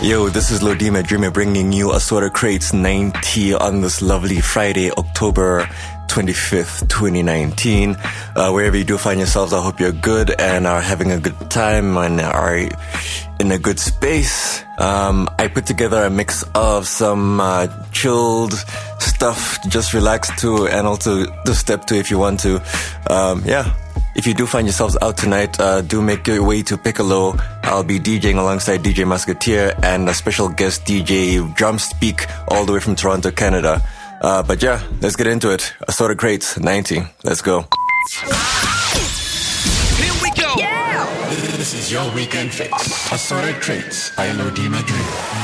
Yo, this is Lodima Dreamer bringing you Assorted Crates 90 on this lovely Friday, October 25th, 2019. Uh, wherever you do find yourselves, I hope you're good and are having a good time and are in a good space. Um, I put together a mix of some uh, chilled stuff, just relax to, and also to step to if you want to. Um, yeah. If you do find yourselves out tonight, uh, do make your way to Piccolo. I'll be DJing alongside DJ Musketeer and a special guest DJ Drumspeak all the way from Toronto, Canada. Uh, but yeah, let's get into it. Assorted Crates 90. Let's go. Here we go. Yeah. This is your weekend fix. Assorted Crates by Lodima Dream.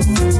Elegant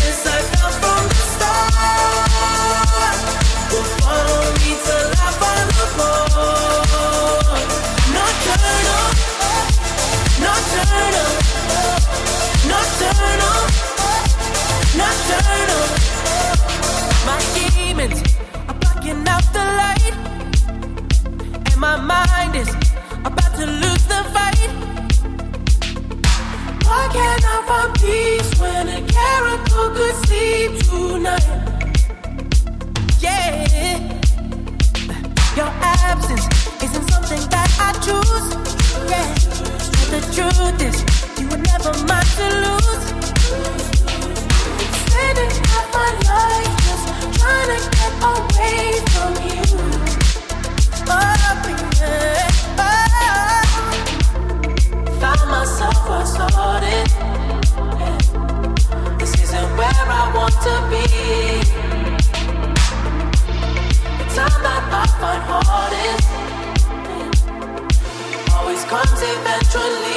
trying to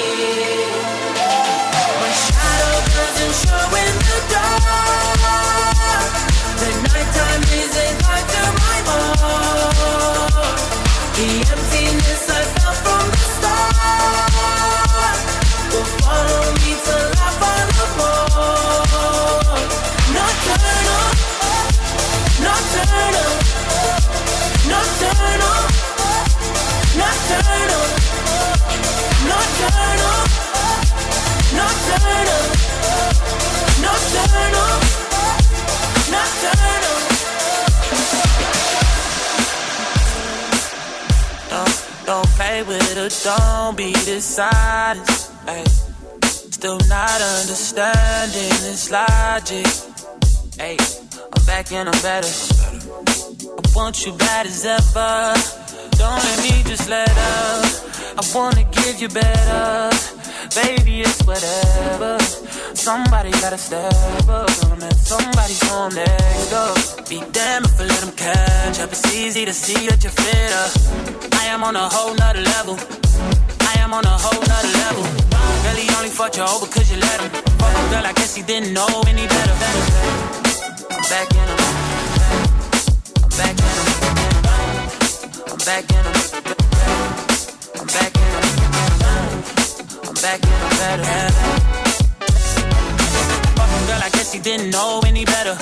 dishonest. Ay. Still not understanding this logic. Hey, I'm back and I'm better. I want you bad as ever. Don't let me just let up. I wanna give you better. Baby, it's whatever. Somebody gotta step up. Somebody's on next up. Be damned if I let them catch up. It's easy to see that you're fitter. I am on a whole nother level. Am on a whole nother level. He only fucked you over cause you let him. Fuck a girl, I guess he didn't know any better. I'm back in him. I'm back in him. I'm back in him. I'm back in him. I'm back in him better. Fuck a girl, I guess he didn't know any better.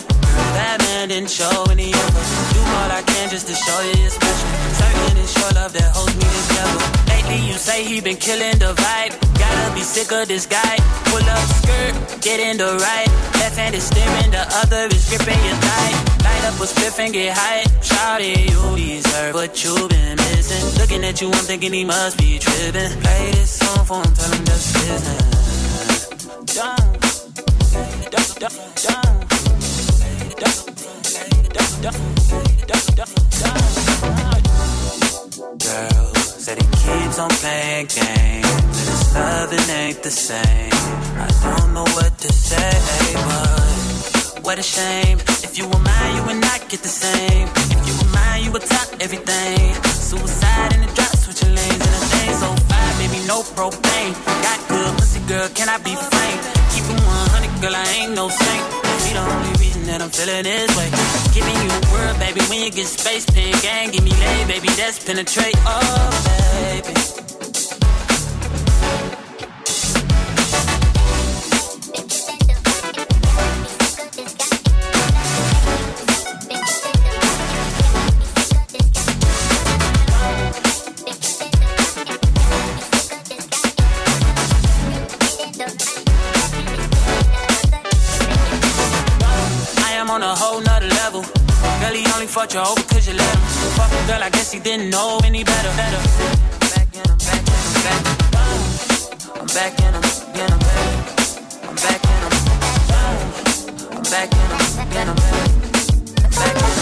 That man didn't show any effort. Do all I can just to show you you're special. Certain it's your love that holds me together you say he been killing the vibe. Gotta be sick of this guy. Pull up skirt, get in the right. Left hand is steering, the other is gripping your thigh. Light up a spliff and get high. Shout it, you deserve what you've been missing. Looking at you, I'm thinking he must be tripping. Play this song for him, tell him that's business. Don't, don't, don't, don't. Girl keeps on playing games, but his loving ain't the same. I don't know what to say, but what a shame. If you were mine, you would not get the same. If you were mine, you would top everything. Suicide in the drop, switching lanes in a thing. So fine, baby, no propane. Got good pussy, girl, can I be frank? Keep it 100, girl, I ain't no saint. The only reason that I'm feeling this way. Giving you a word, baby, when you get space, pin gang, give me lay, baby, that's penetrate, oh, baby. Fucked you over cause you let him. Fuck a girl, I guess he didn't know any better. better. I'm back in, I'm back. I'm back in, I'm back in, I'm back. I'm. Back in,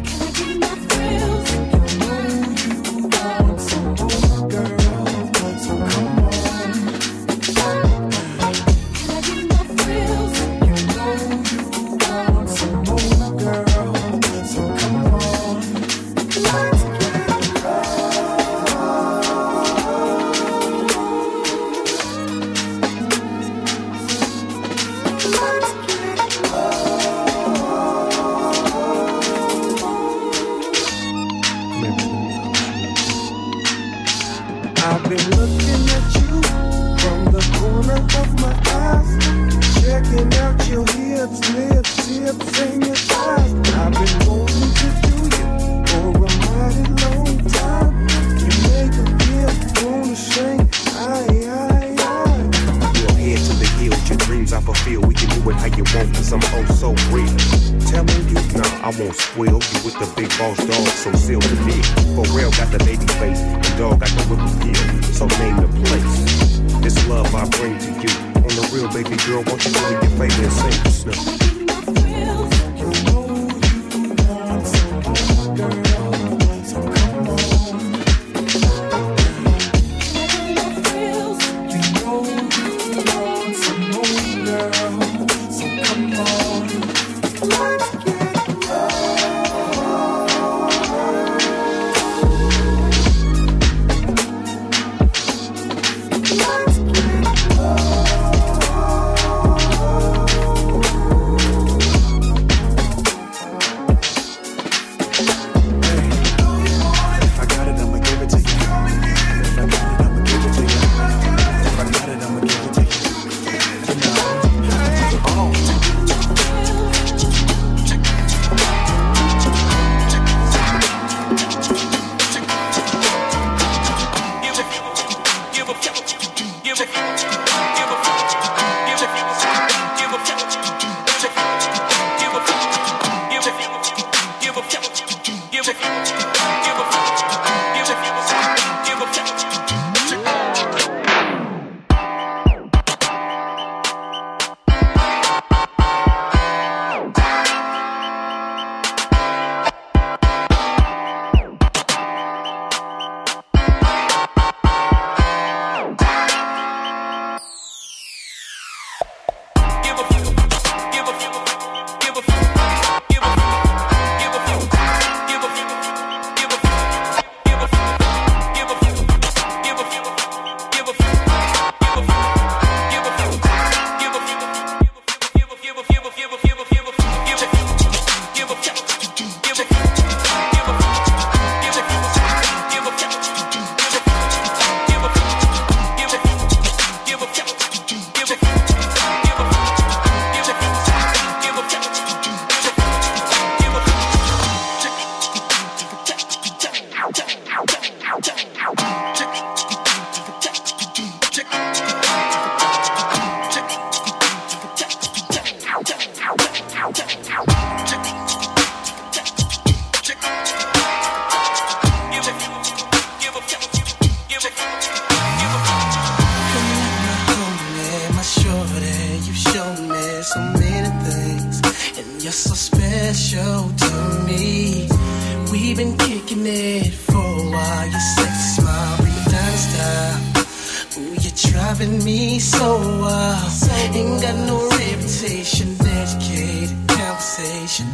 loving me so well. Ain't got no reputation, dedicated conversation.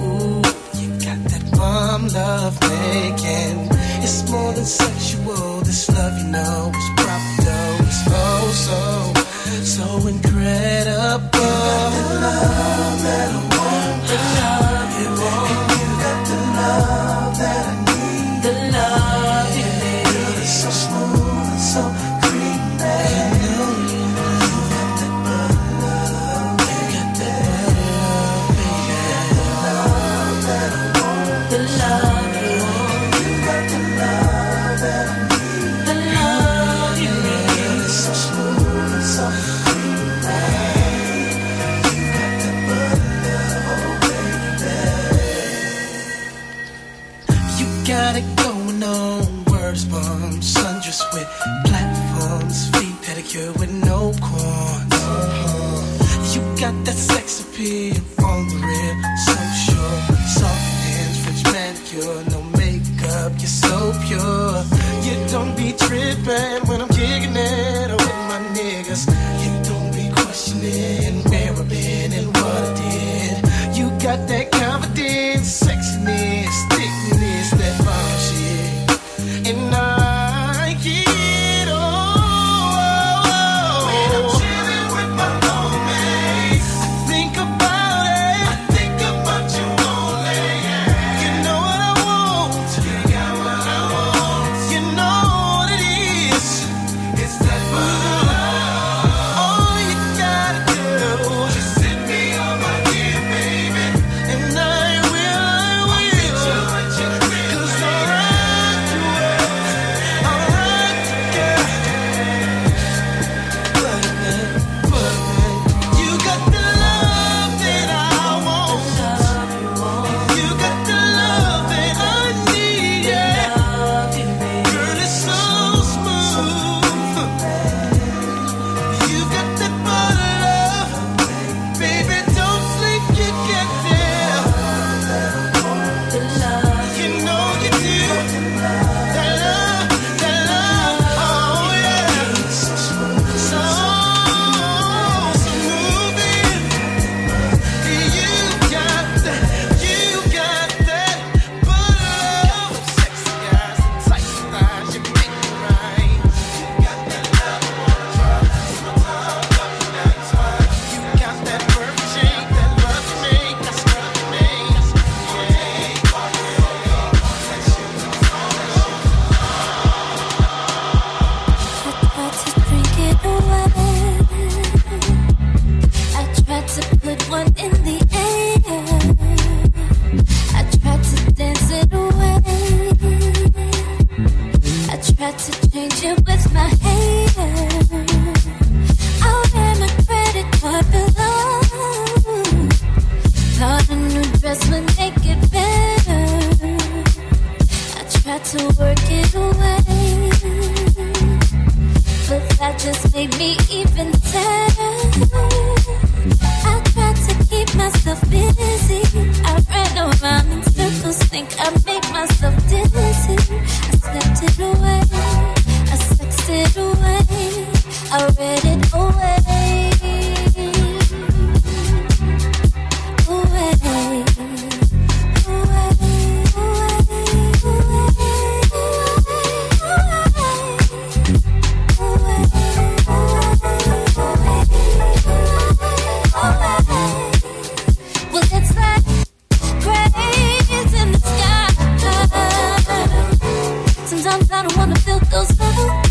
Ooh, you got that bomb love making. It's more than sexual. This love, you know, is proper though. It's oh so, so incredible. You got the love that I want. no quartz. Uh-huh. You got that sex appeal, all the real, so sure. Soft hands, rich manicure, no makeup, you're so pure. You don't be tripping when I'm kicking it with my niggas. You don't be questioning. sometimes I don't wanna feel those bubbles.